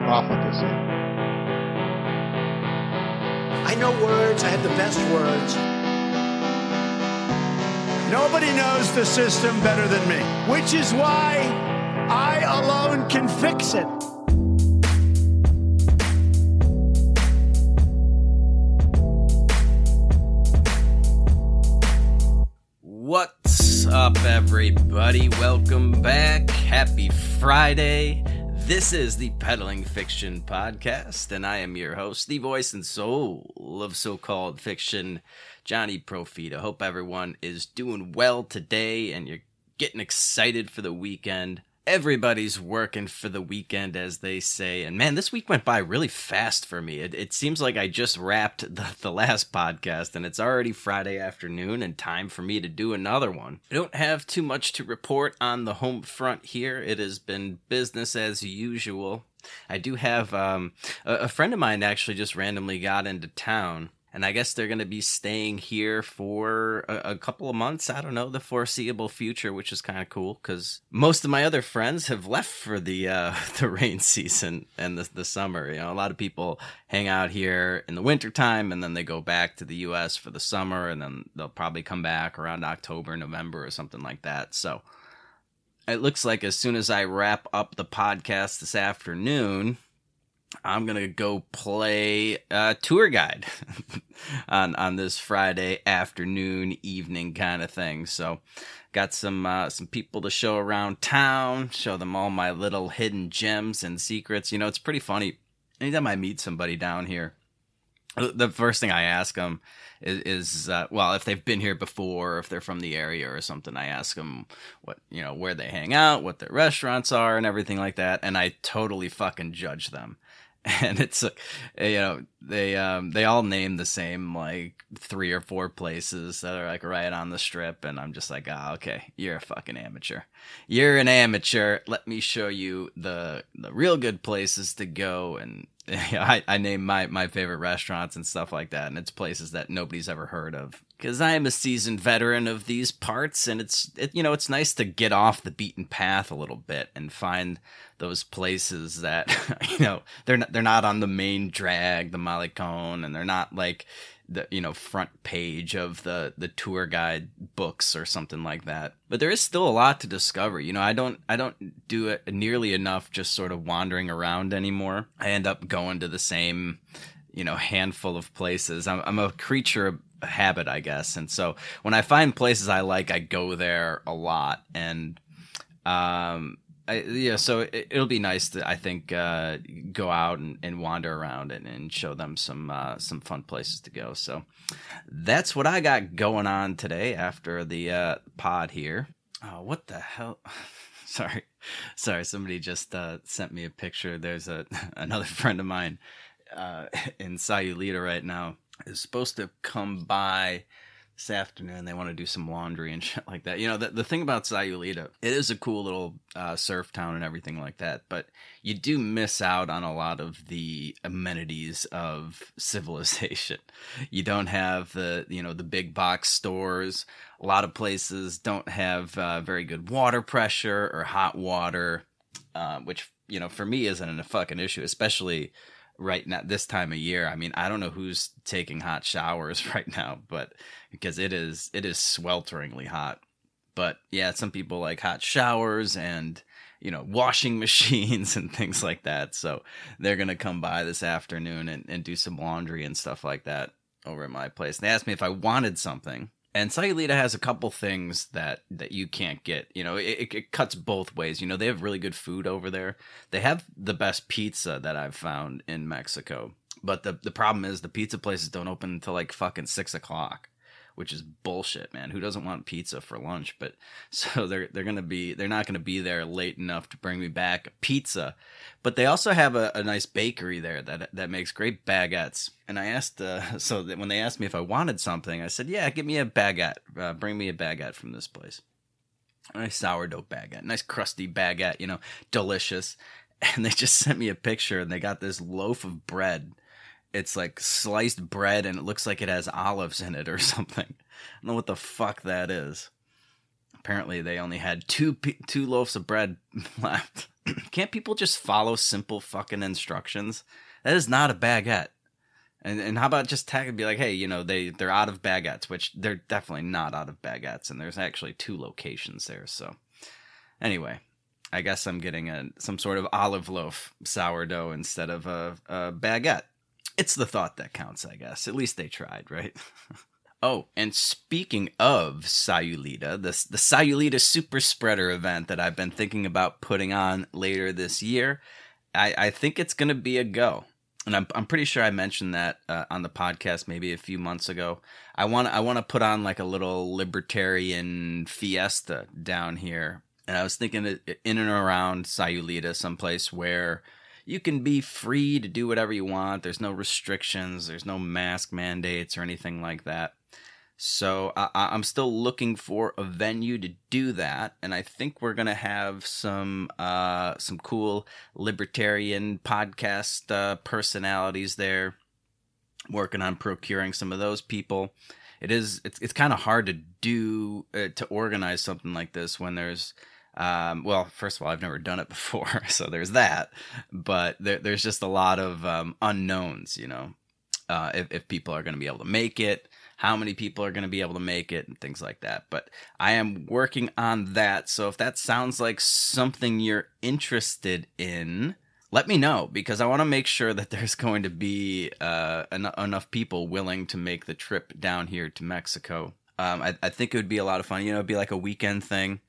profligacy. I know words, I have the best words. Nobody knows the system better than me, which is why I alone can fix it. What's up, everybody? Welcome back. Happy Friday. This is the Peddling Fiction Podcast, and I am your host, the voice and soul of so called fiction, Johnny Profita. Hope everyone is doing well today and you're getting excited for the weekend. Everybody's working for the weekend, as they say. And man, this week went by really fast for me. It, it seems like I just wrapped the, the last podcast and it's already Friday afternoon and time for me to do another one. I don't have too much to report on the home front here. It has been business as usual. I do have um, a, a friend of mine actually just randomly got into town and I guess they're going to be staying here for a, a, couple of months. I don't know the foreseeable future, which is kind of cool because most of my other friends have left for the uh, the rain season and the the summer. You know, a lot of people hang out here in the wintertime and then they go back to the U.S. for the summer, and then they'll probably come back around October, November, or something like that. So it looks like as soon as I wrap up the podcast this afternoon I'm gonna go play a tour guide on on this Friday afternoon, evening kind of thing. So, got some uh, some people to show around town, show them all my little hidden gems and secrets. You know, it's pretty funny. Anytime I meet somebody down here, the first thing I ask them is, is uh, well, if they've been here before, if they're from the area or something, I ask them what you know where they hang out, what their restaurants are, and everything like that, and I totally fucking judge them and it's uh, you know they um they all name the same like three or four places that are like right on the strip and i'm just like ah oh, okay you're a fucking amateur you're an amateur let me show you the the real good places to go and I, I name my, my favorite restaurants and stuff like that, and it's places that nobody's ever heard of. Because I am a seasoned veteran of these parts, and it's it, you know it's nice to get off the beaten path a little bit and find those places that you know they're not they're not on the main drag, the Malecón, and they're not like the you know front page of the the tour guide books or something like that. But there is still a lot to discover you know i don't i don't do it nearly enough just sort of wandering around anymore. I end up going to the same you know handful of places. I'm, I'm a creature habit i guess and so when i find places i like i go there a lot and um I, yeah, so it, will be nice to I think uh, go out and, and wander around and, and show them some uh, some fun places to go. So that's what I got going on today after the uh, pod here. Oh, what the hell? sorry, sorry. Somebody just uh, sent me a picture. There's a another friend of mine uh, in Sayulita right now is supposed to come by this afternoon. They want to do some laundry and shit like that. You know, the, the thing about Sayulita, it is a cool little uh, surf town and everything like that, but you do miss out on a lot of the amenities of civilization. You don't have the, you know, the big box stores. A lot of places don't have uh, very good water pressure or hot water, uh, which, you know, for me isn't a fucking issue, especially right now this time of year. I mean, I don't know who's taking hot showers right now, but because it is it is swelteringly hot. But yeah, some people like hot showers and you know washing machines and things like that. So they're gonna come by this afternoon and, and do some laundry and stuff like that over at my place. And they asked me if I wanted something. And Sayulita has a couple things that that you can't get. You know, it, it cuts both ways. You know, they have really good food over there. They have the best pizza that I've found in Mexico. But the the problem is the pizza places don't open until like fucking six o'clock which is bullshit, man. Who doesn't want pizza for lunch? But so they're they're gonna be they're not gonna be there late enough to bring me back a pizza. But they also have a, a nice bakery there that that makes great baguettes. And I asked, uh, so that when they asked me if I wanted something, I said, "Yeah, give me a baguette. Uh, bring me a baguette from this place." A nice sourdough baguette, nice crusty baguette, you know, delicious. And they just sent me a picture, and they got this loaf of bread it's like sliced bread and it looks like it has olives in it or something. I don't know what the fuck that is. Apparently, they only had two two loaves of bread left. Can't people just follow simple fucking instructions? That is not a baguette. And and how about just tag and be like, hey, you know, they they're out of baguettes, which they're definitely not out of baguettes, and there's actually two locations there. So anyway, I guess I'm getting a some sort of olive loaf sourdough instead of a, a baguette it's the thought that counts, I guess. At least they tried, right? oh, and speaking of Sayulita, the, the Sayulita Super Spreader event that I've been thinking about putting on later this year, I, I think it's going to be a go. And I'm, I'm pretty sure I mentioned that uh, on the podcast maybe a few months ago. I want I want to put on like a little libertarian fiesta down here, and I was thinking in and around Sayulita, someplace where you can be free to do whatever you want. There's no restrictions, there's no mask mandates or anything like that. So I, am still looking for a venue to do that, and I think we're gonna have some uh, some cool libertarian podcast uh, personalities there, working on procuring some of those people. It is it's it's kind of hard to do uh, to organize something like this when there's um, well, first of all, I've never done it before, so there's that. But there, there's just a lot of um, unknowns, you know, uh, if, if people are going to be able to make it, how many people are going to be able to make it, and things like that. But I am working on that. So if that sounds like something you're interested in, let me know because I want to make sure that there's going to be uh, en- enough people willing to make the trip down here to Mexico. Um, I, I, think it would be a lot of fun. You know, it'd be like a weekend thing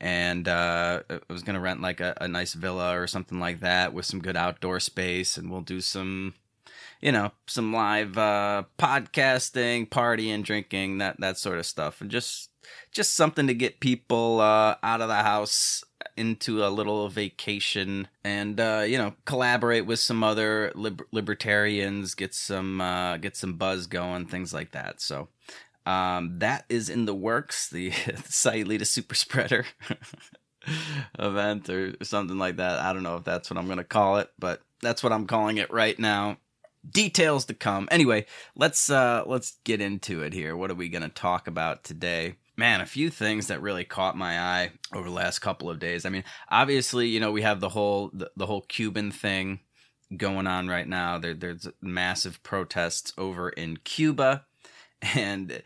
and uh, I was gonna rent like a, a, nice villa or something like that with some good outdoor space, and we'll do some, you know, some live uh, podcasting, partying, drinking, that that sort of stuff, and just just something to get people uh, out of the house into a little vacation and uh, you know collaborate with some other libertarians get some uh, get some buzz going things like that. So um, that is in the works. The, the Super Spreader event or something like that. I don't know if that's what I'm going to call it, but that's what I'm calling it right now. Details to come. Anyway, let's uh, let's get into it here. What are we going to talk about today? Man, a few things that really caught my eye over the last couple of days. I mean, obviously, you know, we have the whole the, the whole Cuban thing going on right now. There, there's massive protests over in Cuba and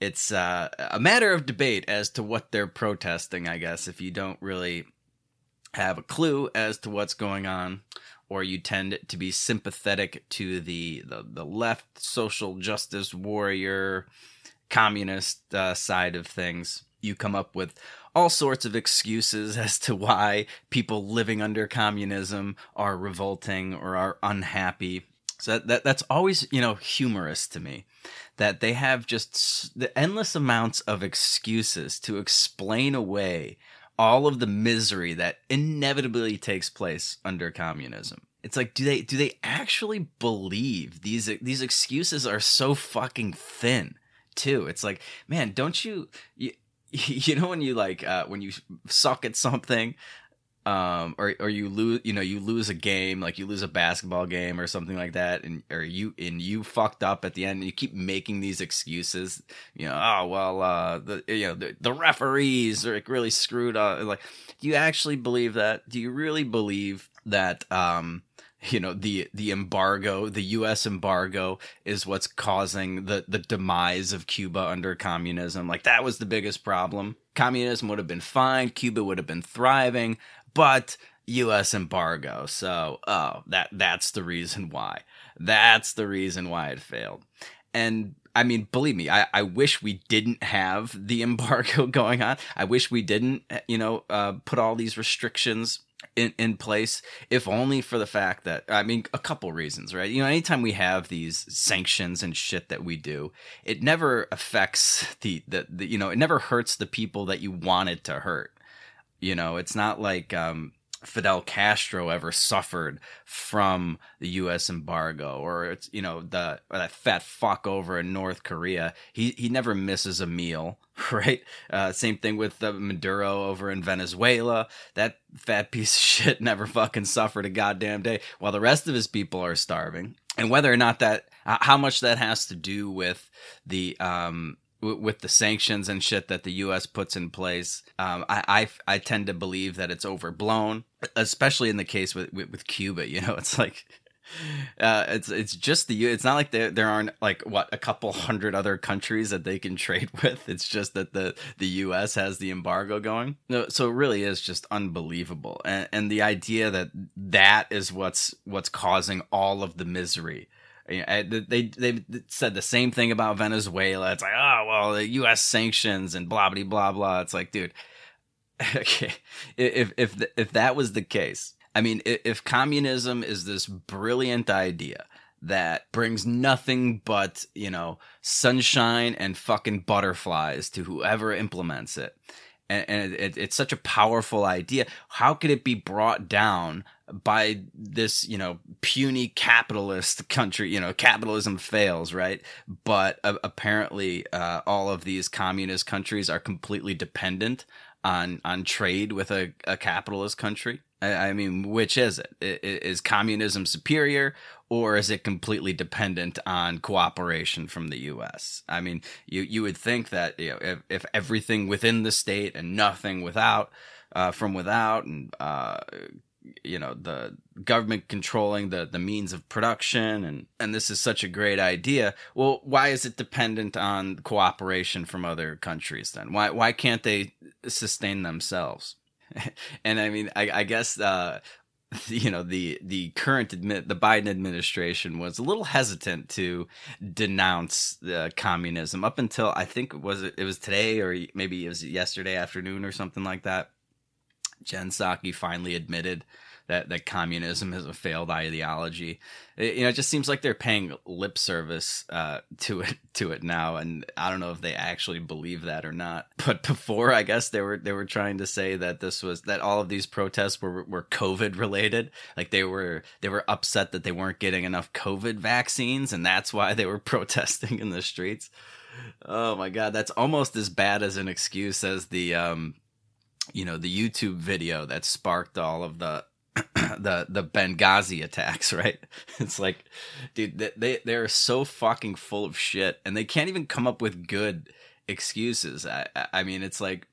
it's uh, a matter of debate as to what they're protesting. I guess if you don't really have a clue as to what's going on, or you tend to be sympathetic to the the, the left, social justice warrior, communist uh, side of things, you come up with all sorts of excuses as to why people living under communism are revolting or are unhappy. So that, that that's always you know humorous to me that they have just the endless amounts of excuses to explain away all of the misery that inevitably takes place under communism. It's like do they do they actually believe these these excuses are so fucking thin too. It's like, man, don't you you, you know when you like uh, when you suck at something um, or or you lose, you know, you lose a game, like you lose a basketball game or something like that, and or you and you fucked up at the end. And you keep making these excuses, you know. Oh well, uh, the you know the, the referees are like really screwed up. Like, do you actually believe that? Do you really believe that? Um, you know the the embargo the US embargo is what's causing the the demise of Cuba under communism like that was the biggest problem communism would have been fine Cuba would have been thriving but U.S. embargo. So, oh, that that's the reason why. That's the reason why it failed. And I mean, believe me, I, I wish we didn't have the embargo going on. I wish we didn't, you know, uh, put all these restrictions in, in place, if only for the fact that, I mean, a couple reasons, right? You know, anytime we have these sanctions and shit that we do, it never affects the, the, the you know, it never hurts the people that you want it to hurt. You know, it's not like, um, Fidel Castro ever suffered from the U.S. embargo, or it's you know the that fat fuck over in North Korea. He he never misses a meal, right? Uh, same thing with Maduro over in Venezuela. That fat piece of shit never fucking suffered a goddamn day, while the rest of his people are starving. And whether or not that, how much that has to do with the um, with the sanctions and shit that the U.S. puts in place, um, I, I, I tend to believe that it's overblown, especially in the case with with, with Cuba. You know, it's like uh, it's it's just the it's not like there there aren't like what a couple hundred other countries that they can trade with. It's just that the the U.S. has the embargo going. No, so it really is just unbelievable, and, and the idea that that is what's what's causing all of the misery they they said the same thing about Venezuela. It's like, oh well, the U.S. sanctions and blah blah blah blah. It's like, dude, okay, if if if that was the case, I mean, if communism is this brilliant idea that brings nothing but you know sunshine and fucking butterflies to whoever implements it, and, and it, it's such a powerful idea, how could it be brought down by this, you know, puny capitalist country. You know, capitalism fails, right? But uh, apparently, uh, all of these communist countries are completely dependent on on trade with a, a capitalist country. I, I mean, which is it? Is communism superior, or is it completely dependent on cooperation from the U.S.? I mean, you you would think that you know, if, if everything within the state and nothing without. Uh, from without and uh, you know the government controlling the the means of production and and this is such a great idea. Well why is it dependent on cooperation from other countries then? Why why can't they sustain themselves? And i mean i, I guess uh you know the the current admit the Biden administration was a little hesitant to denounce the communism up until I think was it, it was today or maybe it was yesterday afternoon or something like that Jen Psaki finally admitted that that communism is a failed ideology. It, you know, it just seems like they're paying lip service uh, to it to it now, and I don't know if they actually believe that or not. But before, I guess they were they were trying to say that this was that all of these protests were were COVID related. Like they were they were upset that they weren't getting enough COVID vaccines, and that's why they were protesting in the streets. Oh my god, that's almost as bad as an excuse as the um you know the YouTube video that sparked all of the the the Benghazi attacks, right? It's like, dude, they they are so fucking full of shit, and they can't even come up with good excuses. I I mean, it's like,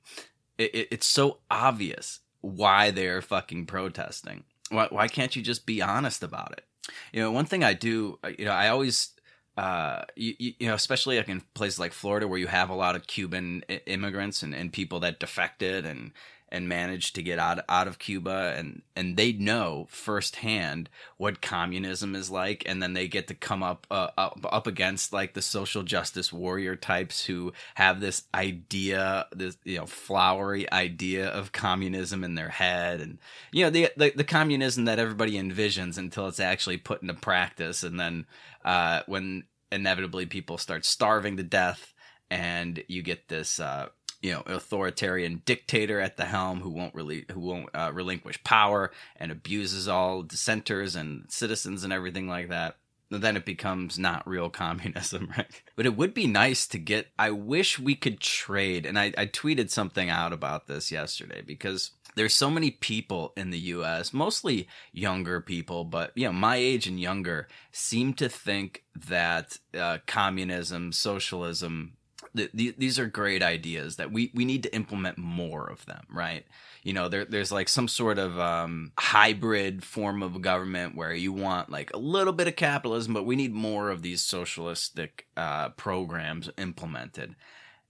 it, it's so obvious why they're fucking protesting. Why why can't you just be honest about it? You know, one thing I do, uh, you know, I always uh, you, you know, especially like in places like Florida where you have a lot of Cuban immigrants and, and people that defected and and managed to get out out of Cuba and and they know firsthand what communism is like and then they get to come up uh, up, up against like the social justice warrior types who have this idea this you know flowery idea of communism in their head and you know the the, the communism that everybody envisions until it's actually put into practice and then uh, when inevitably people start starving to death and you get this uh, you know authoritarian dictator at the helm who won't really who won't uh, relinquish power and abuses all dissenters and citizens and everything like that then it becomes not real communism, right? But it would be nice to get. I wish we could trade, and I, I tweeted something out about this yesterday because there's so many people in the US, mostly younger people, but you know, my age and younger seem to think that uh, communism, socialism, th- th- these are great ideas that we, we need to implement more of them, right? You know, there, there's like some sort of um, hybrid form of government where you want like a little bit of capitalism, but we need more of these socialistic uh, programs implemented.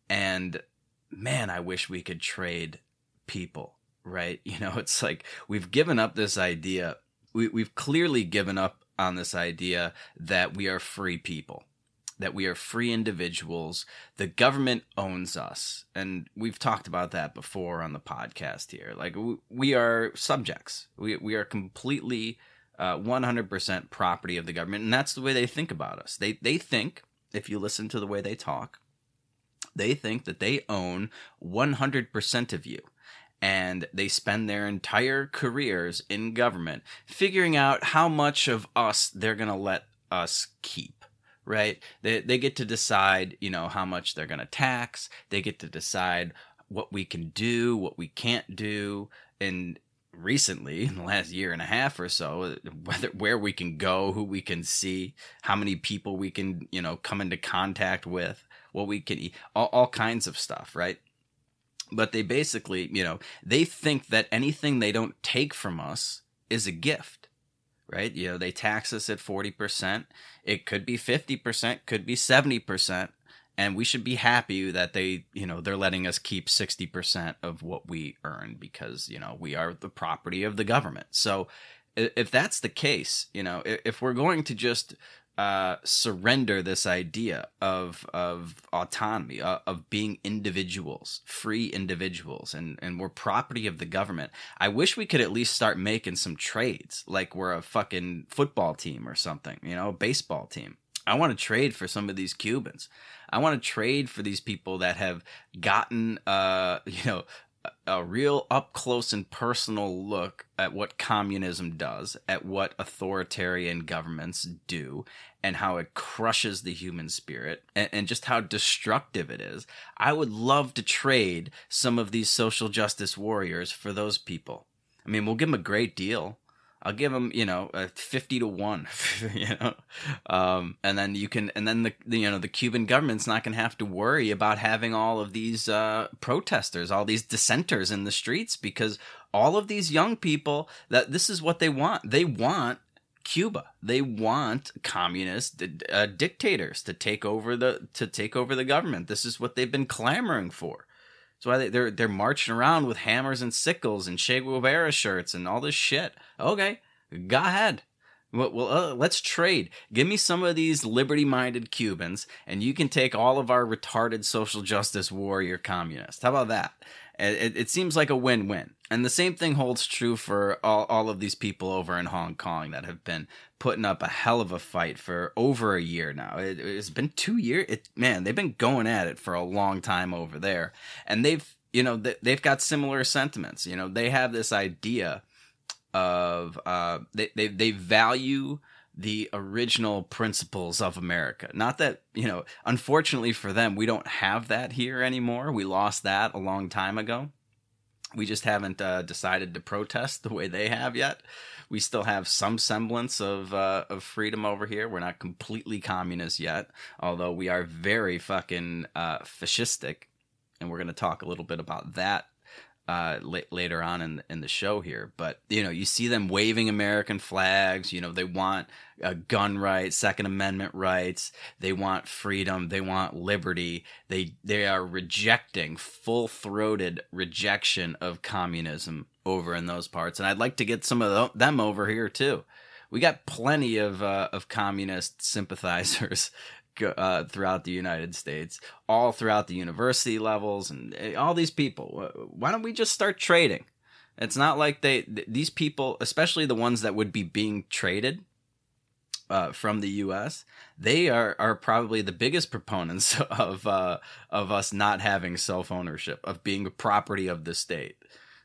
And man, I wish we could trade people, right? You know, it's like we've given up this idea. We, we've clearly given up on this idea that we are free people that we are free individuals. The government owns us. And we've talked about that before on the podcast here. Like, we are subjects, we, we are completely uh, 100% property of the government. And that's the way they think about us. They, they think, if you listen to the way they talk, they think that they own 100% of you and they spend their entire careers in government figuring out how much of us they're going to let us keep right? They, they get to decide you know how much they're going to tax. They get to decide what we can do what we can't do. And recently in the last year and a half or so whether where we can go who we can see how many people we can you know come into contact with what we can eat all, all kinds of stuff right? But they basically, you know, they think that anything they don't take from us is a gift, right? You know, they tax us at 40%. It could be 50%, could be 70%. And we should be happy that they, you know, they're letting us keep 60% of what we earn because, you know, we are the property of the government. So if that's the case, you know, if we're going to just uh, surrender this idea of of autonomy, uh, of being individuals, free individuals, and and we're property of the government. I wish we could at least start making some trades, like we're a fucking football team or something, you know, a baseball team. I want to trade for some of these Cubans. I want to trade for these people that have gotten, uh, you know, a real up close and personal look at what communism does, at what authoritarian governments do, and how it crushes the human spirit, and, and, just how destructive it is. I would love to trade some of these social justice warriors for those people. I mean, we'll give them a great deal. I'll give them, you know, a fifty to one, you know, um, and then you can, and then the, the, you know, the Cuban government's not going to have to worry about having all of these uh, protesters, all these dissenters in the streets, because all of these young people that this is what they want. They want Cuba. They want communist uh, dictators to take over the to take over the government. This is what they've been clamoring for. That's why they, are they're marching around with hammers and sickles and Che Guevara shirts and all this shit. Okay, go ahead. Well, uh, let's trade. Give me some of these liberty-minded Cubans, and you can take all of our retarded social justice warrior communists. How about that? It, it, seems like a win-win. And the same thing holds true for all, all of these people over in Hong Kong that have been putting up a hell of a fight for over a year now. It, has been two years. It man, they've been going at it for a long time over there, and they've you know they've got similar sentiments. You know, they have this idea of uh, they they they value the original principles of America. Not that, you know, unfortunately for them, we don't have that here anymore. We lost that a long time ago. We just haven't uh, decided to protest the way they have yet. We still have some semblance of uh, of freedom over here. We're not completely communist yet, although we are very fucking uh, fascistic, and we're going to talk a little bit about that uh, later on in in the show here. But you know, you see them waving American flags. You know, they want uh, gun rights, Second Amendment rights. They want freedom. They want liberty. They they are rejecting full throated rejection of communism over in those parts. And I'd like to get some of them over here too. We got plenty of uh, of communist sympathizers uh, throughout the United States, all throughout the university levels, and eh, all these people. Why don't we just start trading? It's not like they these people, especially the ones that would be being traded uh, from the U.S. They are are probably the biggest proponents of uh, of us not having self ownership, of being a property of the state.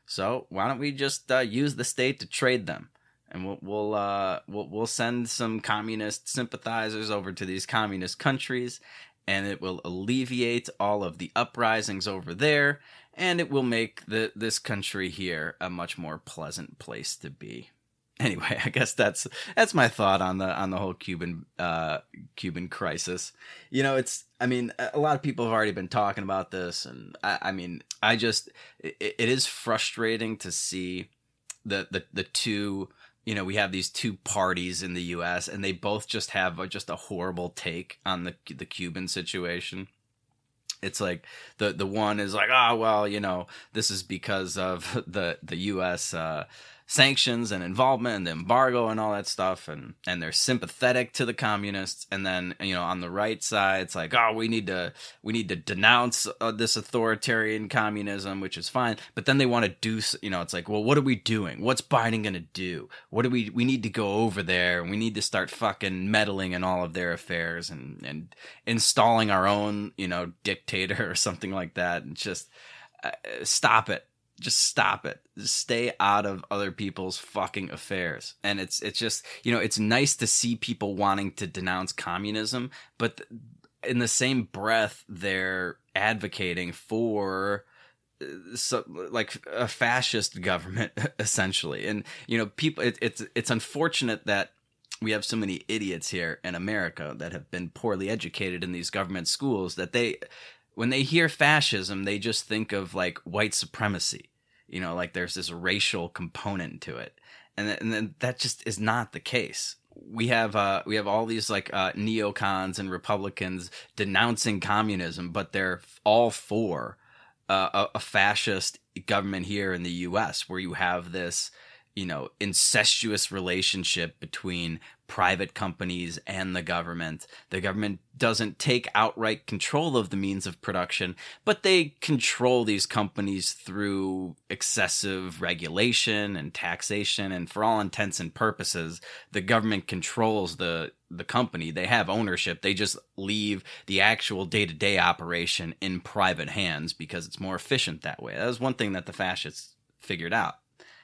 So why don't we just uh, use the state to trade them? And we'll we'll uh, we'll, we'll send some communist sympathizers over to these communist countries, and it will alleviate all of the uprisings over there, and it will make the this country here a much more pleasant place to be. Anyway, I guess that's that's my thought on the on the whole Cuban uh, Cuban crisis. You know, it's I mean, a lot of people have already been talking about this, and I, I mean, I just it, it is frustrating to see the the the two you know, we have these two parties in the U.S. and they both just have a, just a horrible take on the the Cuban situation. It's like the the one is like, oh well, you know, this is because of the the U.S. Uh, sanctions and involvement and the embargo and all that stuff and and they're sympathetic to the communists. And then you know on the right side it's like oh we need to we need to denounce uh, this authoritarian communism which is fine. But then they want to do you know it's like well what are we doing? What's Biden going to do? What do we we need to go over there we need to start fucking meddling in all of their affairs and and installing our own you know dictator or something like that and just uh, stop it just stop it. Stay out of other people's fucking affairs. And it's it's just you know it's nice to see people wanting to denounce communism but in the same breath they're advocating for uh, so like a fascist government essentially. And you know people it, it's it's unfortunate that we have so many idiots here in America that have been poorly educated in these government schools that they when they hear fascism, they just think of like white supremacy. You know, like there's this racial component to it, and th- and then that just is not the case. We have uh, we have all these like uh, neocons and Republicans denouncing communism, but they're all for uh, a, a fascist government here in the U.S., where you have this you know, incestuous relationship between private companies and the government. The government doesn't take outright control of the means of production, but they control these companies through excessive regulation and taxation. And for all intents and purposes, the government controls the the company. They have ownership. They just leave the actual day to day operation in private hands because it's more efficient that way. That was one thing that the fascists figured out.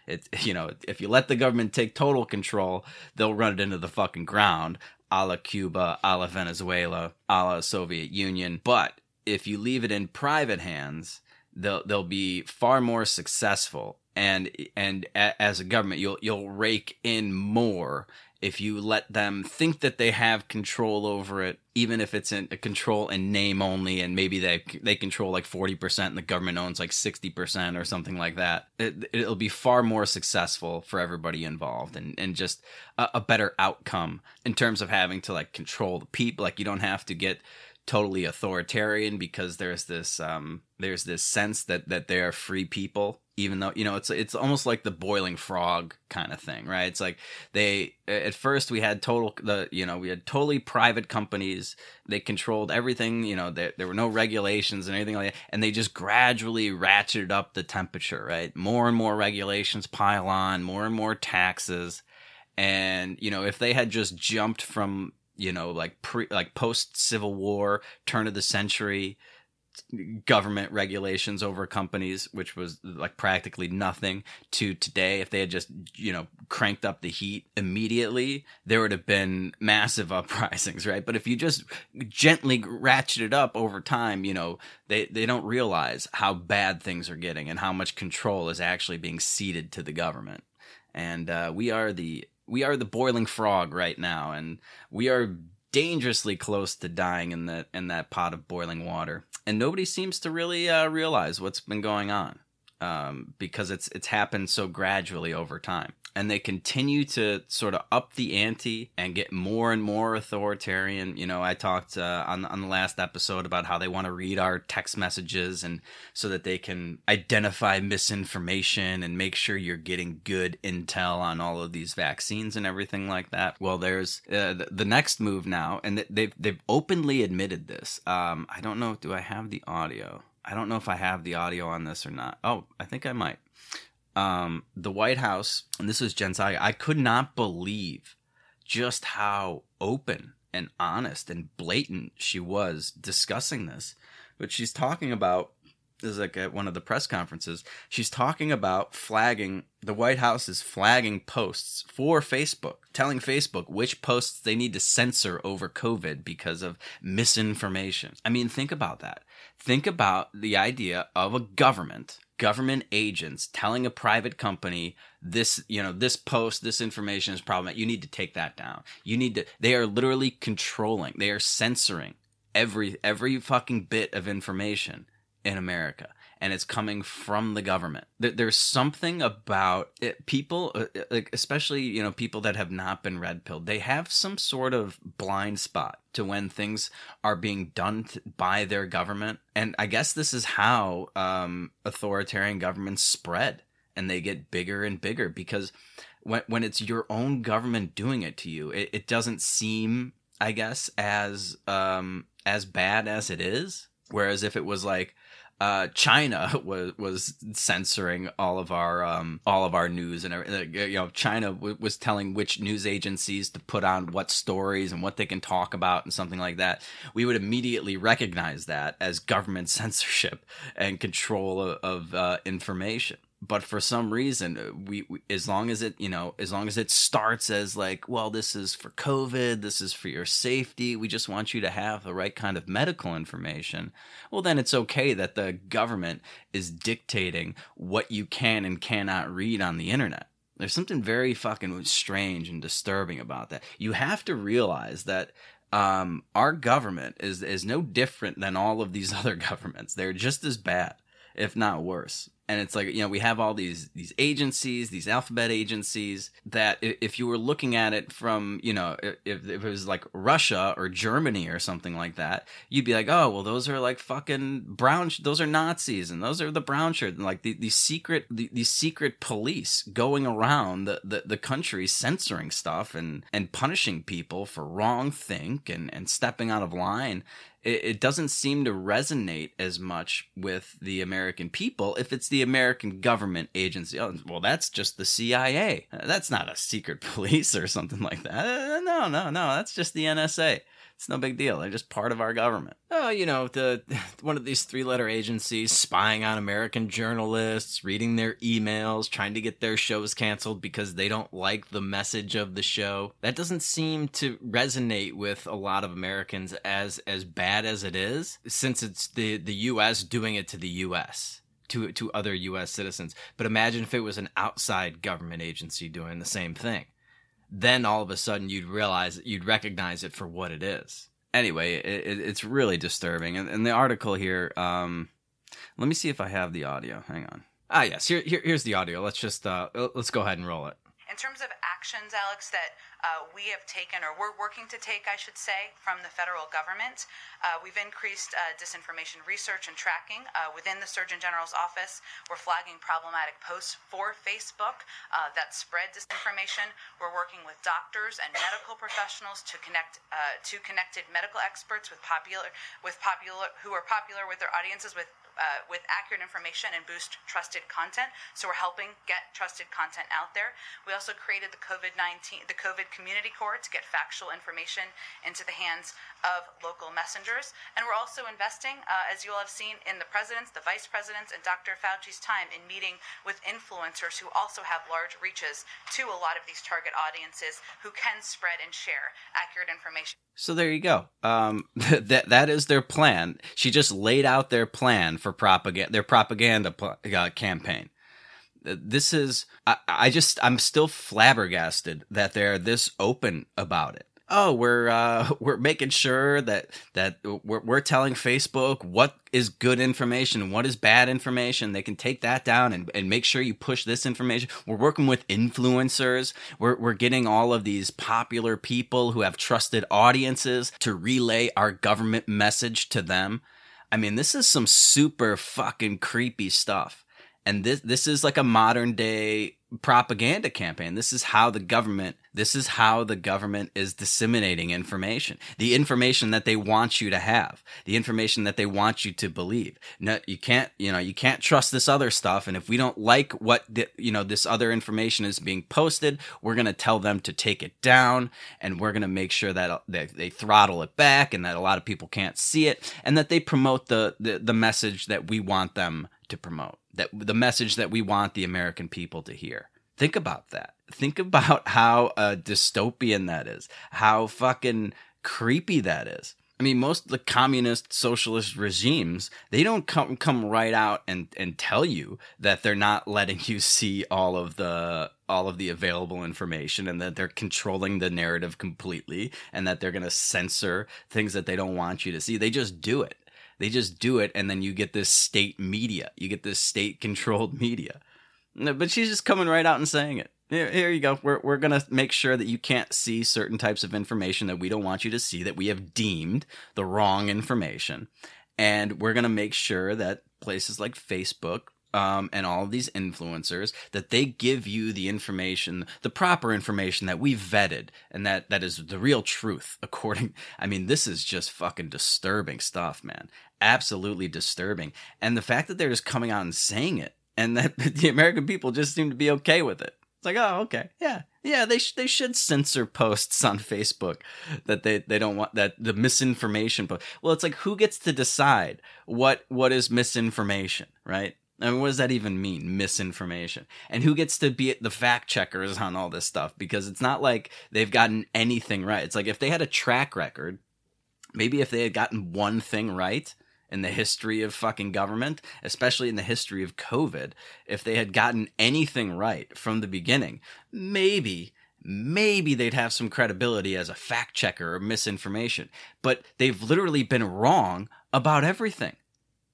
It you know if you let the government take total control, they'll run it into the fucking ground, a la Cuba, a la Venezuela, a la Soviet Union. But if you leave it in private hands, they'll they'll be far more successful. And and as a government, you'll you'll rake in more if you let them think that they have control over it, even if it's in a control in name only, and maybe they they control like forty percent, and the government owns like sixty percent or something like that, it, will be far more successful for everybody involved, and and just a, a better outcome in terms of having to like control the people. Like you don't have to get totally authoritarian because there's this um there's this sense that that they are free people even though you know it's it's almost like the boiling frog kind of thing right? It's like they at first we had total the you know we had totally private companies. They controlled everything you know there, there were no regulations and anything like that. And they just gradually ratcheted up the temperature right? More and more regulations pile on more and more taxes. And you know if they had just jumped from you know like pre like post civil war turn of the century government regulations over companies which was like practically nothing to today. If they had just you know cranked up the heat immediately there would have been massive uprisings right? But if you just gently ratchet it up over time you know they they don't realize how bad things are getting and how much control is actually being ceded to the government. And uh, we are the we are the boiling frog right now, and we are dangerously close to dying in that in that pot of boiling water. And nobody seems to really uh, realize what's been going on um, because it's it's happened so gradually over time and they continue to sort of up the ante and get more and more authoritarian. You know, I talked uh, on on the last episode about how they want to read our text messages and so that they can identify misinformation and make sure you're getting good intel on all of these vaccines and everything like that. Well, there's uh, the, the, next move now, and they've they've openly admitted this. Um, I don't know. Do I have the audio? I don't know if I have the audio on this or not. Oh, I think I might um, the White House, and this was Jen Psaki, I could not believe just how open and honest and blatant she was discussing this. But she's talking about this is like at one of the press conferences. She's talking about flagging the White House is flagging posts for Facebook, telling Facebook which posts they need to censor over COVID because of misinformation. I mean, think about that. Think about the idea of a government government agents telling a private company this you know this post this information is problematic you need to take that down. You need to they are literally controlling they are censoring every every fucking bit of information in america and it's coming from the government. There's something about it, people, uh, uh, like especially you know people that have not been red pilled. They have some sort of blind spot to when things are being done by their government, and I guess this is how um, authoritarian governments spread and they get bigger and bigger because when when it's your own government doing it to you, it, it doesn't seem, I guess, as um as bad as it is. Whereas if it was like uh, China was was censoring all of our um, all of our news and. You know, China w- was telling which news agencies to put on what stories and what they can talk about and something like that. We would immediately recognize that as government censorship and control of, of uh, information but for some reason uh, we, we, as long as it you know as long as it starts as like well this is for covid this is for your safety we just want you to have the right kind of medical information well then it's okay that the government is dictating what you can and cannot read on the internet. There's something very fucking strange and disturbing about that. You have to realize that um, our government is is no different than all of these other governments. They're just as bad if not worse and it's like you know we have all these these agencies these alphabet agencies that if you were looking at it from you know if, if it was like russia or germany or something like that you'd be like oh well those are like fucking brown those are nazis and those are the brown shirts. And like the, these secret the, these secret police going around the, the, the country censoring stuff and and punishing people for wrong think and and stepping out of line it, it doesn't seem to resonate as much with the American people if it's the American government agency. Oh, well, that's just the CIA. That's not a secret police or something like that. Uh, no, no, no. That's just the NSA. It's no big deal. They're just part of our government. Oh, you know, the one of these three-letter agencies spying on American journalists, reading their emails, trying to get their shows canceled because they don't like the message of the show. That doesn't seem to resonate with a lot of Americans as as bad as it is, since it's the the US doing it to the US to to other U.S. citizens. But imagine if it was an outside government agency doing the same thing then all of a sudden you'd realize you'd recognize it for what it is. Anyway, it, it's really disturbing. And, and the article here, um, let me see if I have the audio. Hang on. Ah, yes. Here, here, here's the audio. Let's just uh, let's go ahead and roll it. In terms of actions, Alex, that uh, we have taken, or we're working to take, I should say, from the federal government. Uh, we've increased uh, disinformation research and tracking uh, within the Surgeon General's office. We're flagging problematic posts for Facebook uh, that spread disinformation. We're working with doctors and medical professionals to connect uh, to connected medical experts with popular with popular who are popular with their audiences with uh, with accurate information and boost trusted content. So we're helping get trusted content out there. We also created the COVID nineteen the COVID Community Corps to get factual information into the hands of local messengers. And we're also investing, uh, as you all have seen, in the president's, the vice president's, and Dr. Fauci's time in meeting with influencers who also have large reaches to a lot of these target audiences who can spread and share accurate information. So there you go. Um, that that is their plan. She just laid out their plan for propaganda, their propaganda uh, campaign. This is, I, I just, I'm still flabbergasted that they're this open about it. Oh we're uh, we're making sure that that we're, we're telling facebook what is good information what is bad information. They can take that down and, and make sure you push this information. We're working with influencers. We're, we're getting all of these popular people who have trusted audiences to relay our government message to them i mean this is some super fucking creepy stuff and this this is like a modern day propaganda campaign. This is how the government this is how the government is disseminating information. The information that they want you to have. The information that they want you to believe. No, you can't, you know, you can't trust this other stuff and if we don't like what the, you know this other information is being posted, we're going to tell them to take it down and we're going to make sure that they, they throttle it back and that a lot of people can't see it and that they promote the the, the message that we want them to promote that the message that we want the American people to hear. Think about that. Think about how uh, dystopian that is. How fucking creepy that is. I mean, most of the communist socialist regimes, they don't come come right out and, and tell you that they're not letting you see all of the all of the available information and that they're controlling the narrative completely and that they're going to censor things that they don't want you to see. They just do it. They just do it, and then you get this state media. You get this state controlled media. But she's just coming right out and saying it. Here, here you go. We're, we're going to make sure that you can't see certain types of information that we don't want you to see, that we have deemed the wrong information. And we're going to make sure that places like Facebook um, and all of these influencers that they give you the information, the proper information that we've vetted and that that is the real truth. According, I mean, this is just fucking disturbing stuff, man. Absolutely disturbing. And the fact that they're just coming out and saying it, and that the American people just seem to be okay with it. It's like, oh, okay, yeah, yeah. They sh- they should censor posts on Facebook that they, they don't want that the misinformation post. Well, it's like who gets to decide what what is misinformation, right? I mean, what does that even mean, misinformation? And who gets to be the fact checkers on all this stuff? Because it's not like they've gotten anything right. It's like if they had a track record, maybe if they had gotten one thing right, in the history of fucking government, especially in the history of COVID, if they had gotten anything right from the beginning, maybe maybe they'd have some credibility as a fact checker or misinformation. But they've literally been wrong about everything.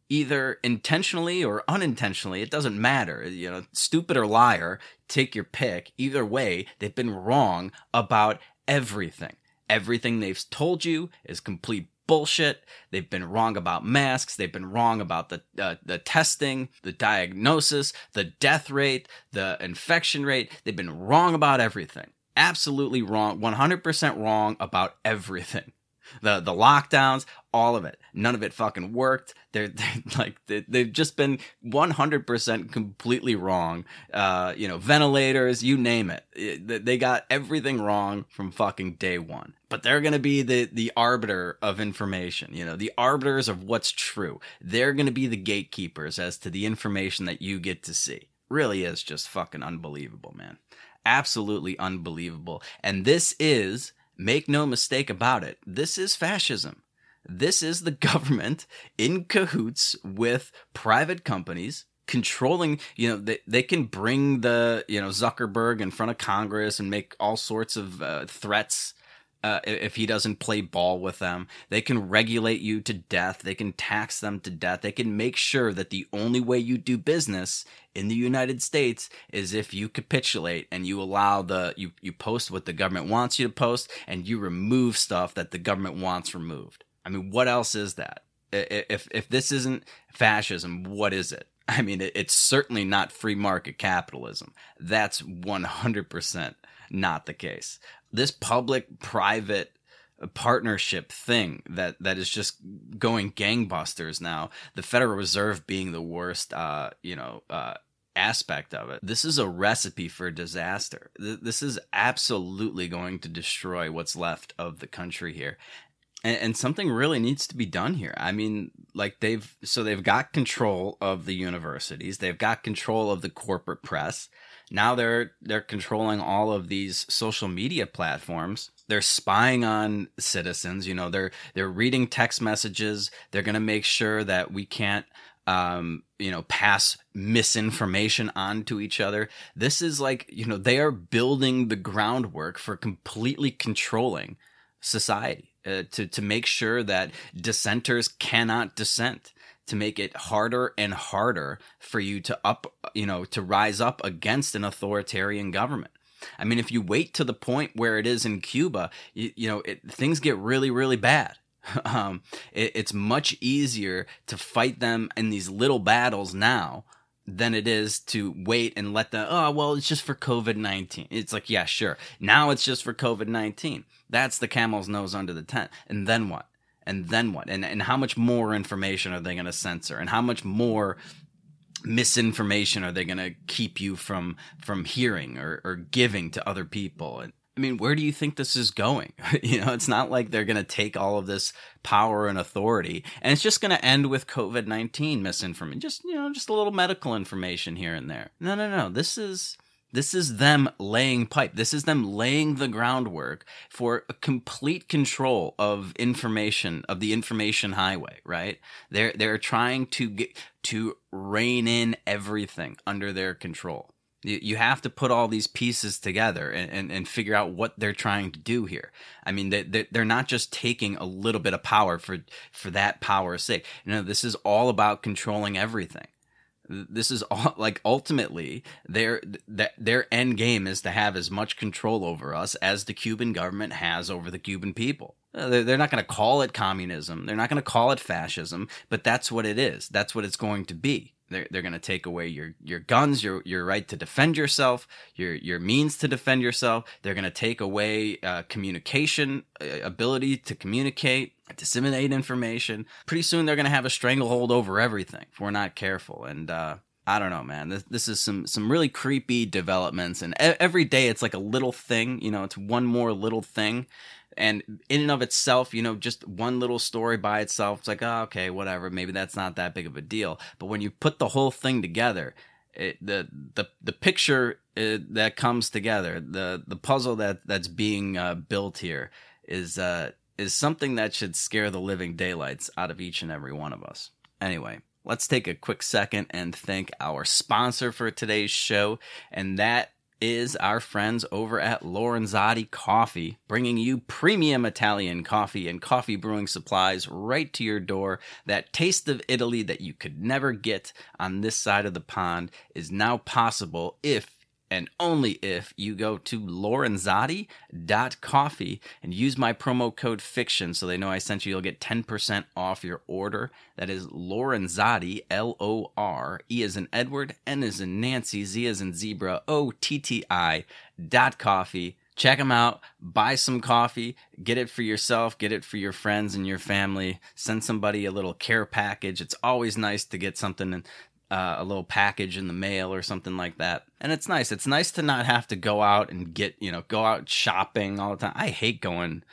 Either intentionally or unintentionally, it doesn't matter. You know, stupid or liar, take your pick. Either way, they've been wrong about everything. Everything they've told you is complete bullshit. They've been wrong about masks. They've been wrong about the uh, the testing, the diagnosis, the death rate, the infection rate. They've been wrong about everything. Absolutely wrong. 100% wrong about everything the the lockdowns, all of it. None of it fucking worked. They're, they're like they, have just been 100% completely wrong. Uh, you know, ventilators, you name it. They got everything wrong from fucking day 1. But they're going to be the the arbiter of information, you know, the arbiters of what's true. They're going to be the gatekeepers as to the information that you get to see. Really is just fucking unbelievable, man. Absolutely unbelievable. And this is Make no mistake about it, this is fascism. This is the government in cahoots with private companies controlling, you know, they, they can bring the, you know, Zuckerberg in front of Congress and make all sorts of uh, threats uh, if he doesn't play ball with them. They can regulate you to death. They can tax them to death. They can make sure that the only way you do business in the United States is if you capitulate and you allow the you you post what the government wants you to post and you remove stuff that the government wants removed. I mean, what else is that? If if this isn't fascism, what is it? I mean, it's certainly not free market capitalism. That's 100% not the case this public private partnership thing that that is just going gangbusters now the federal reserve being the worst uh you know uh aspect of it this is a recipe for disaster this is absolutely going to destroy what's left of the country here and, and something really needs to be done here. I mean like they've so they've got control of the universities. They've got control of the corporate press. Now they're they're controlling all of these social media platforms. They're spying on citizens you know they're they're reading text messages. They're going to make sure that we can't um, you know pass misinformation on to each other. This is like you know they are building the groundwork for completely controlling society uh, to to make sure that dissenters cannot dissent to make it harder and harder for you to up, you know, to rise up against an authoritarian government. I mean, if you wait to the point where it is in Cuba, you, you know, it, things get really, really bad. Um, it, it's much easier to fight them in these little battles now than it is to wait and let the oh, well, it's just for COVID 19. It's like, yeah, sure. Now it's just for COVID 19. That's the camel's nose under the tent. And then what? and then what? And and how much more information are they going to censor? And how much more misinformation are they going to keep you from from hearing or, or giving to other people? And I mean, where do you think this is going? you know, it's not like they're going to take all of this power and authority and it's just going to end with COVID 19 misinformation. Just, you know, just a little medical information here and there. No, no, no. This is this is them laying pipe. This is them laying the groundwork for a complete control of information of the information highway. Right? They're they're trying to get to rein in everything under their control. You, you have to put all these pieces together and, and, and figure out what they're trying to do here. I mean, they, they're not just taking a little bit of power for for that power's sake. You know, this is all about controlling everything this is all like ultimately their their end game is to have as much control over us as the Cuban government has over the Cuban people. Uh, they're not going to call it communism. They're not going to call it fascism, but that's what it is. That's what it's going to be. They're, they're going to take away your, your guns, your your right to defend yourself, your your means to defend yourself. They're going to take away uh, communication uh, ability to communicate, disseminate information. Pretty soon they're going to have a stranglehold over everything if we're not careful. And uh, I don't know, man. This, this is some some really creepy developments, and every day it's like a little thing. You know, it's one more little thing and in and of itself, you know, just one little story by itself, it's like, oh, okay, whatever, maybe that's not that big of a deal. But when you put the whole thing together, it, the the the picture uh, that comes together, the the puzzle that that's being uh, built here is uh, is something that should scare the living daylights out of each and every one of us. Anyway, let's take a quick second and thank our sponsor for today's show, and that is our friends over at Lorenzotti Coffee, bringing you premium Italian coffee and coffee brewing supplies right to your door. That taste of Italy that you could never get on this side of the pond is now possible if and only if you go to lorenzotti.coffee and use my promo code fiction so they know I sent you you'll get 10% off your order. That is lorenzotti L O R E is in Edward N is in Nancy Z is in zebra O T T I dot coffee. Check them out buy some coffee get it for yourself get it for your friends and your family send somebody a little care package. It's always nice to get something uh, a little package in the mail or something like that. And it's nice. It's nice to not have to go out and get, you know, go out shopping all the time. I hate going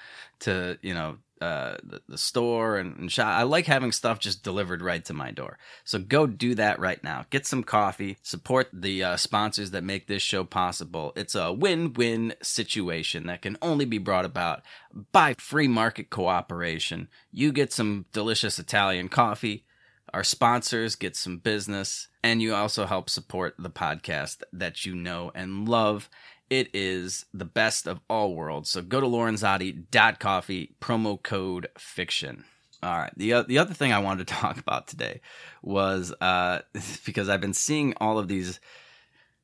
to, you know, uh, the, the store and, and shop. I like having stuff just delivered right to my door. So go do that right now. Get some coffee. Support the uh, sponsors that make this show possible. It's a win-win situation that can only be brought about by free market cooperation. You get some delicious Italian coffee our sponsors get some business, and you also help support the podcast that you know and love. It is the best of all worlds. So go to lorenzotti.coffee, promo code fiction. All right. The, the other thing I wanted to talk about today was uh, because I've been seeing all of these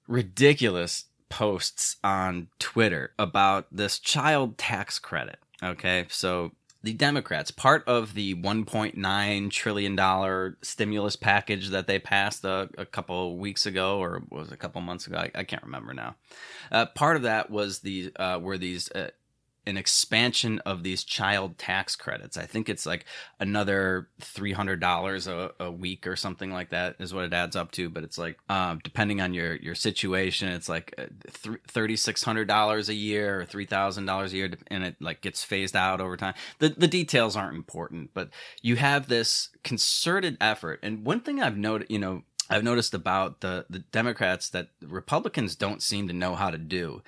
ridiculous posts on Twitter about this child tax credit. Okay. So the Democrats, part of the $1.9 trillion stimulus package that they passed a, a couple weeks ago, or was a couple months ago, I, I can't remember now. Uh, part of that was the uh, were these uh, an expansion of these child tax credits. I think it's like another three hundred dollars a week or something like that is what it adds up to. But it's like um, depending on your your situation, it's like uh, thirty six hundred dollars a year or three thousand dollars a year, and it like gets phased out over time. The the details aren't important, but you have this concerted effort. And one thing I've noted, you know, I've noticed about the the Democrats that Republicans don't seem to know how to do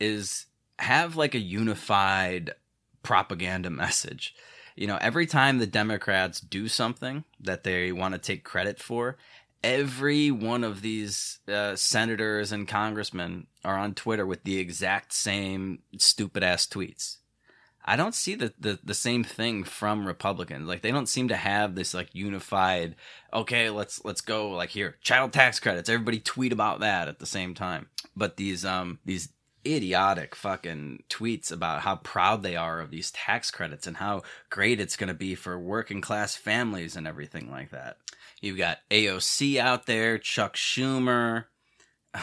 is have like a unified propaganda message. You know, every time the Democrats do something that they want to take credit for, every one of these uh, senators and congressmen are on Twitter with the exact same stupid ass tweets. I don't see the, the, the same thing from Republicans. Like they don't seem to have this like unified. Okay, let's let's go like here child tax credits. Everybody tweet about that at the same time. But these um these idiotic fucking tweets about how proud they are of these tax credits and how great it's going to be for working class families and everything like that. You've got AOC out there, Chuck Schumer,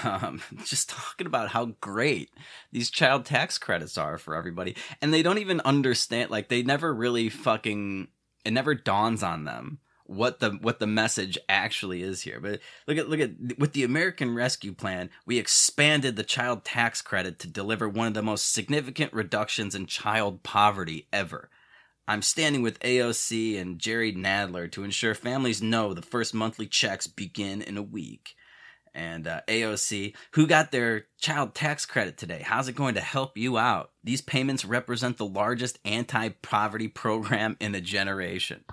um, just talking about how great these child tax credits are for everybody. And they don't even understand, like, they never really fucking, it never dawns on them what the what the message actually is here. But look at look at with the American Rescue Plan, we expanded the child tax credit to deliver one of the most significant reductions in child poverty ever. I'm standing with AOC and Jerry Nadler to ensure families know the first monthly checks begin in a week. And uh, AOC, who got their child tax credit today? How's it going to help you out? These payments represent the largest anti poverty program in a generation.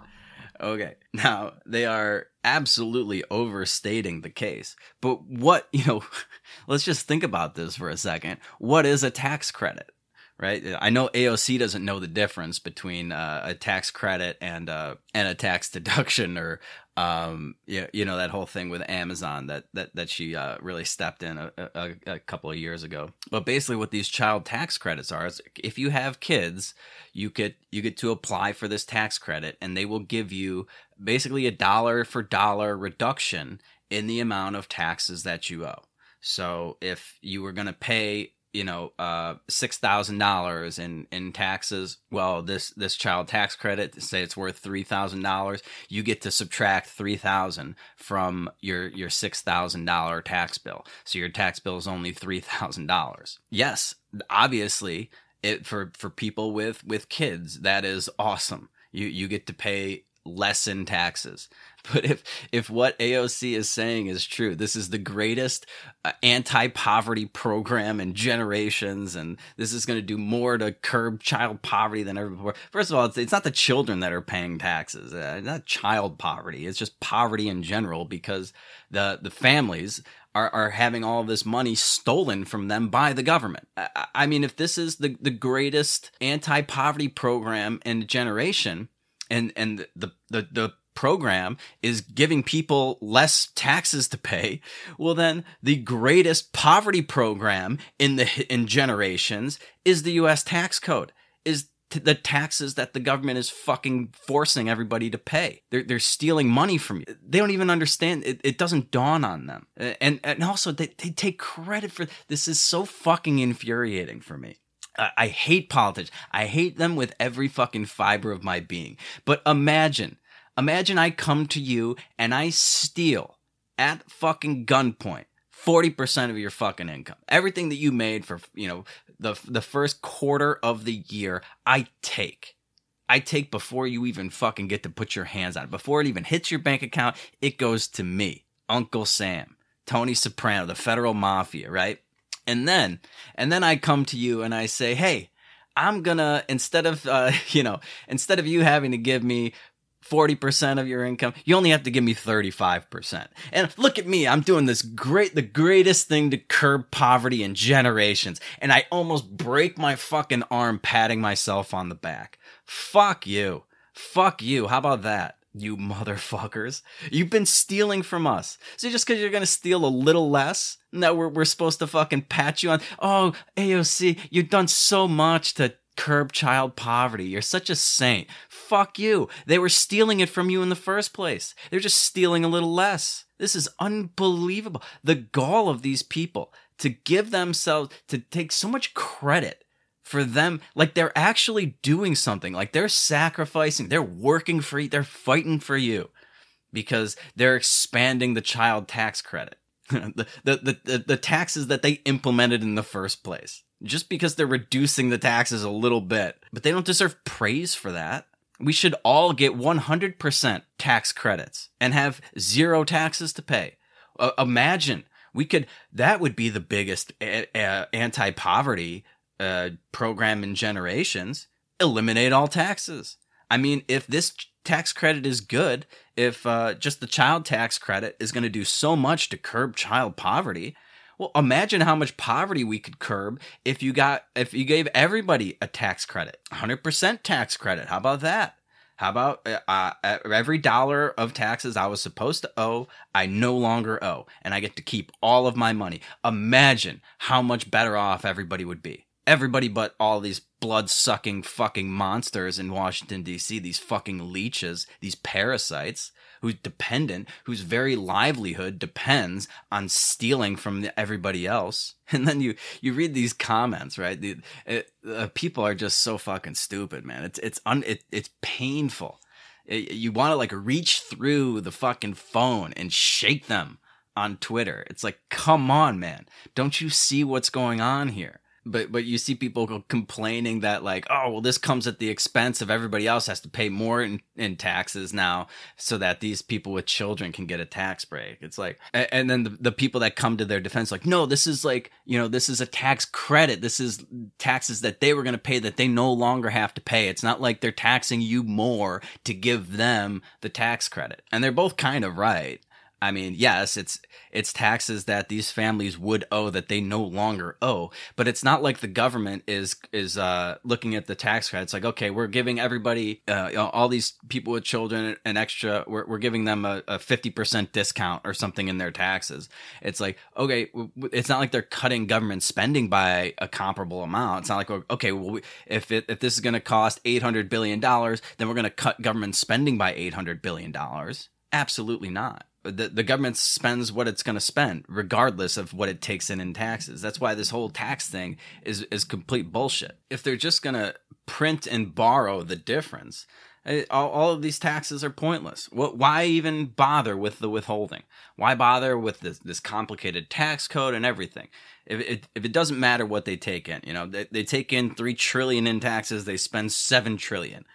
Okay. Now, they are absolutely overstating the case. But what, you know, let's just think about this for a second. What is a tax credit? Right? I know AOC doesn't know the difference between uh, a tax credit and uh, and a tax deduction or um you, you know that whole thing with amazon that that that she uh, really stepped in a, a, a, couple of years ago but basically what these child tax credits are is if you have kids you get you get to apply for this tax credit and they will give you basically a dollar for dollar reduction in the amount of taxes that you owe. So if you were going to pay you know uh, six thousand dollars in in taxes. Well this this child tax credit say it's worth three thousand dollars you get to subtract three thousand from your your six thousand dollar tax bill. So your tax bill is only three thousand dollars. Yes obviously it for for people with with kids that is awesome. You you get to pay less in taxes But if if what AOC is saying is true, this is the greatest uh, anti-poverty program in generations, and this is going to do more to curb child poverty than ever before. First of all, it's, it's not the children that are paying taxes, uh, not child poverty. It's just poverty in general because the the families are, are having all this money stolen from them by the government. I, I mean, if this is the, the greatest anti-poverty program in a generation, and and the the the program is giving people less taxes to pay, well then the greatest poverty program in the in generations is the US tax code. Is the taxes that the government is fucking forcing everybody to pay. They're, they're stealing money from you. They don't even understand. It, it doesn't dawn on them. And, and also, they, they take credit for this. is so fucking infuriating for me. I hate politics. I hate them with every fucking fiber of my being. But imagine Imagine I come to you and I steal at fucking gunpoint 40% of your fucking income. Everything that you made for, you know, the the first quarter of the year, I take. I take before you even fucking get to put your hands on it. Before it even hits your bank account, it goes to me, Uncle Sam, Tony Soprano, the federal mafia, right? And then, and then I come to you and I say, hey, I'm gonna instead of uh, you know instead of you having to give me 40% of your income, you only have to give me 35%. And look at me, I'm doing this great, the greatest thing to curb poverty in generations. And I almost break my fucking arm patting myself on the back. Fuck you. Fuck you. How about that? You motherfuckers. You've been stealing from us. So just because you're going to steal a little less, now we're, we're supposed to fucking pat you on. Oh, AOC, you've done so much to curb child poverty. You're such a saint. Fuck you. They were stealing it from you in the first place. They're just stealing a little less. This is unbelievable. The gall of these people to give themselves, to take so much credit for them, like they're actually doing something, like they're sacrificing, they're working for you, they're fighting for you because they're expanding the child tax credit. the, the, the, the taxes that they implemented in the first place just because they're reducing the taxes a little bit, but they don't deserve praise for that. We should all get 100% tax credits and have zero taxes to pay. Uh, imagine we could, that would be the biggest a- a- anti poverty uh, program in generations. Eliminate all taxes. I mean, if this tax credit is good, if uh, just the child tax credit is going to do so much to curb child poverty, well, imagine how much poverty we could curb if you got if you gave everybody a tax credit, 100% tax credit. How about that? How about uh, uh, every dollar of taxes I was supposed to owe, I no longer owe, and I get to keep all of my money? Imagine how much better off everybody would be. Everybody but all these blood sucking fucking monsters in Washington, D.C., these fucking leeches, these parasites who's dependent, whose very livelihood depends on stealing from everybody else. And then you you read these comments, right? The, it, uh, people are just so fucking stupid, man. It's it's un, it, it's painful. It, you want to like reach through the fucking phone and shake them on Twitter. It's like, come on, man. Don't you see what's going on here? But but you see people complaining that like oh well this comes at the expense of everybody else has to pay more in, in taxes now so that these people with children can get a tax break. It's like and then the, the people that come to their defense like no this is like you know this is a tax credit. This is taxes that they were going to pay that they no longer have to pay. It's not like they're taxing you more to give them the tax credit. And they're both kind of right I mean, yes, it's it's taxes that these families would owe that they no longer owe, but it's not like the government is is uh, looking at the tax credit. It's like, okay, we're giving everybody, uh, you know, all these people with children, an extra. We're we're giving them a fifty percent discount or something in their taxes. It's like, okay, it's not like they're cutting government spending by a comparable amount. It's not like, okay, well, if it, if this is going to cost eight hundred billion dollars, then we're going to cut government spending by eight hundred billion dollars. Absolutely not the, the government spends what it's going to spend, regardless of what it takes in in taxes. That's why this whole tax thing is is complete bullshit. If they're just going to print and borrow the difference, eh, all, all of these taxes are pointless. What? Why even bother with the withholding? Why bother with this, this complicated tax code and everything? If it, if it doesn't matter what they take in, you know, they, they take in three trillion in taxes, they spend seven trillion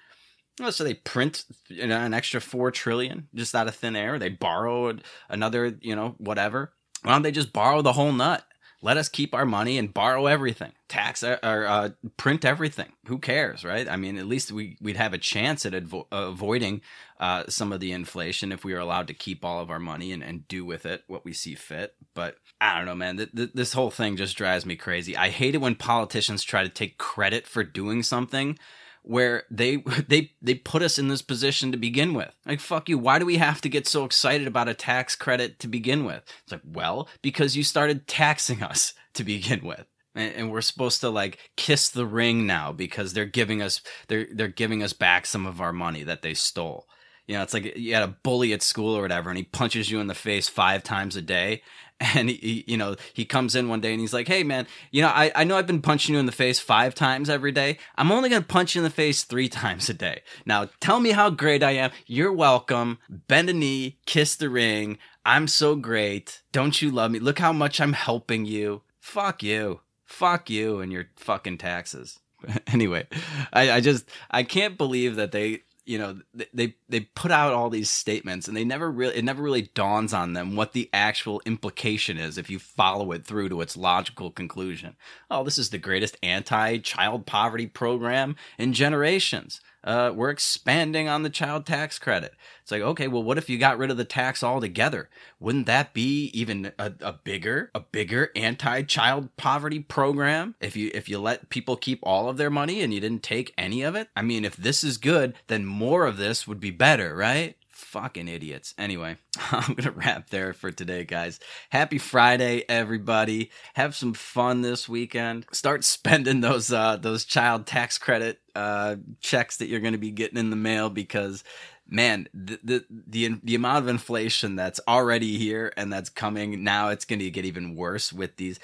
so they print an extra four trillion just out of thin air. They borrow another, you know, whatever. Why don't they just borrow the whole nut? Let us keep our money and borrow everything, tax uh, or uh, print everything. Who cares, right? I mean, at least we we'd have a chance at avo- avoiding uh, some of the inflation if we were allowed to keep all of our money and, and do with it what we see fit. But I don't know, man. Th- th- this whole thing just drives me crazy. I hate it when politicians try to take credit for doing something where they they they put us in this position to begin with. Like fuck you, why do we have to get so excited about a tax credit to begin with? It's like, well, because you started taxing us to begin with. And, and we're supposed to like kiss the ring now because they're giving us they're they're giving us back some of our money that they stole. You know, it's like you had a bully at school or whatever, and he punches you in the face five times a day, and he, you know he comes in one day and he's like hey man you know I, I know i've been punching you in the face five times every day. I'm only going to punch you in the face three times a day. Now tell me how great i am. You're welcome. Bend a knee kiss the ring. I'm so great. Don't you love me? Look how much i'm helping you. Fuck you. Fuck you and your fucking taxes. Anyway I, I just i can't believe that they you know they they put out all these statements and they never really it never really dawns on them what the actual implication is if you follow it through to its logical conclusion. Oh this is the greatest anti-child poverty program in generations uh, we're expanding on the child tax credit. It's like, okay, well, what if you got rid of the tax altogether? Wouldn't that be even a, a bigger, a bigger anti-child poverty program? If you if you let people keep all of their money and you didn't take any of it? I mean, if this is good, then more of this would be better, right? Fucking idiots. Anyway, I'm going to wrap there for today, guys. Happy Friday, everybody. Have some fun this weekend. Start spending those uh those child tax credit uh checks that you're going to be getting in the mail because man, the, the the the amount of inflation that's already here and that's coming now it's going to get even worse with these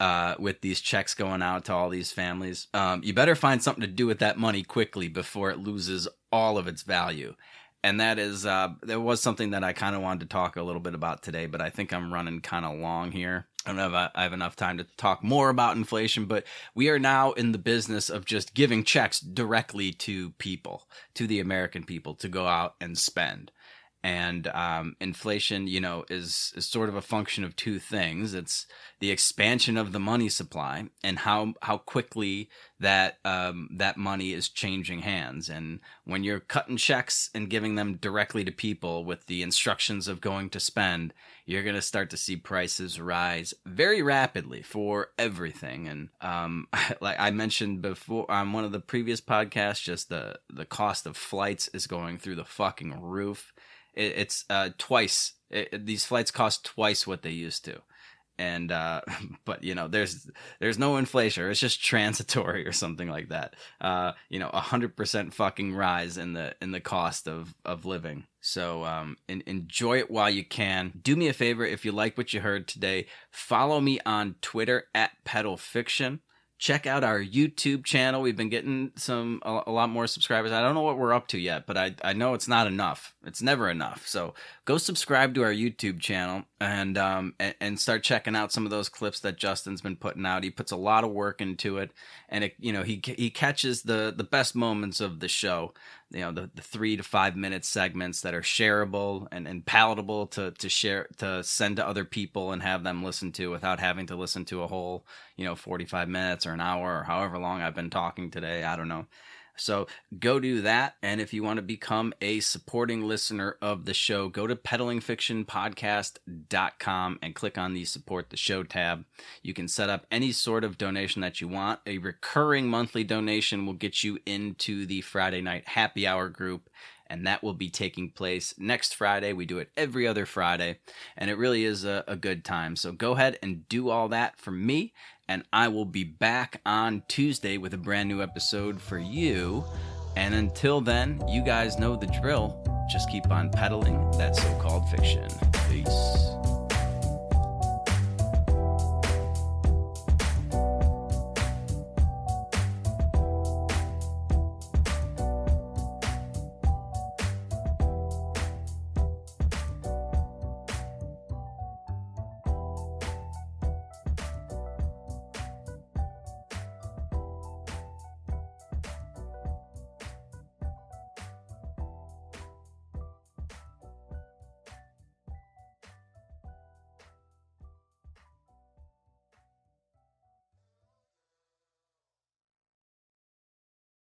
uh, with these checks going out to all these families. Um, you better find something to do with that money quickly before it loses all of its value and that is uh, there was something that I kind of wanted to talk a little bit about today, but I think I'm running kind of long here. I don't know if I have enough time to talk more about inflation, but we are now in the business of just giving checks directly to people, to the American people, to go out and spend and um, inflation, you know, is is sort of a function of two things. It's the expansion of the money supply and how how quickly that um, that money is changing hands. And when you're cutting checks and giving them directly to people with the instructions of going to spend, you're going to start to see prices rise very rapidly for everything. And um, like I mentioned before on one of the previous podcasts, just the the cost of flights is going through the fucking roof it, it's uh, twice. It, these flights cost twice what they used to, and uh, but you know there's there's no inflation. It's just transitory or something like that. Uh, you know, a hundred percent fucking rise in the in the cost of of living. So um, enjoy it while you can. Do me a favor if you like what you heard today. Follow me on Twitter at Pedal Fiction check out our YouTube channel. We've been getting some a, a, lot more subscribers. I don't know what we're up to yet, but I I know it's not enough. It's never enough. So go subscribe to our YouTube channel and um and, start checking out some of those clips that Justin's been putting out. He puts a lot of work into it, and it you know he he catches the the best moments of the show you know the, the three to five minute segments that are shareable and, and palatable to to share to send to other people and have them listen to without having to listen to a whole you know 45 minutes or an hour or however long I've been talking today I don't know so go do that. And if you want to become a supporting listener of the show, go to peddlingfictionpodcast.com and click on the support the show tab. You can set up any sort of donation that you want. A recurring monthly donation will get you into the Friday night happy hour group and that will be taking place next Friday. We do it every other Friday, and it really is a, a, good time. So go ahead and do all that for me, and I will be back on Tuesday with a brand new episode for you. And until then, you guys know the drill. just keep on peddling that so called fiction. Peace.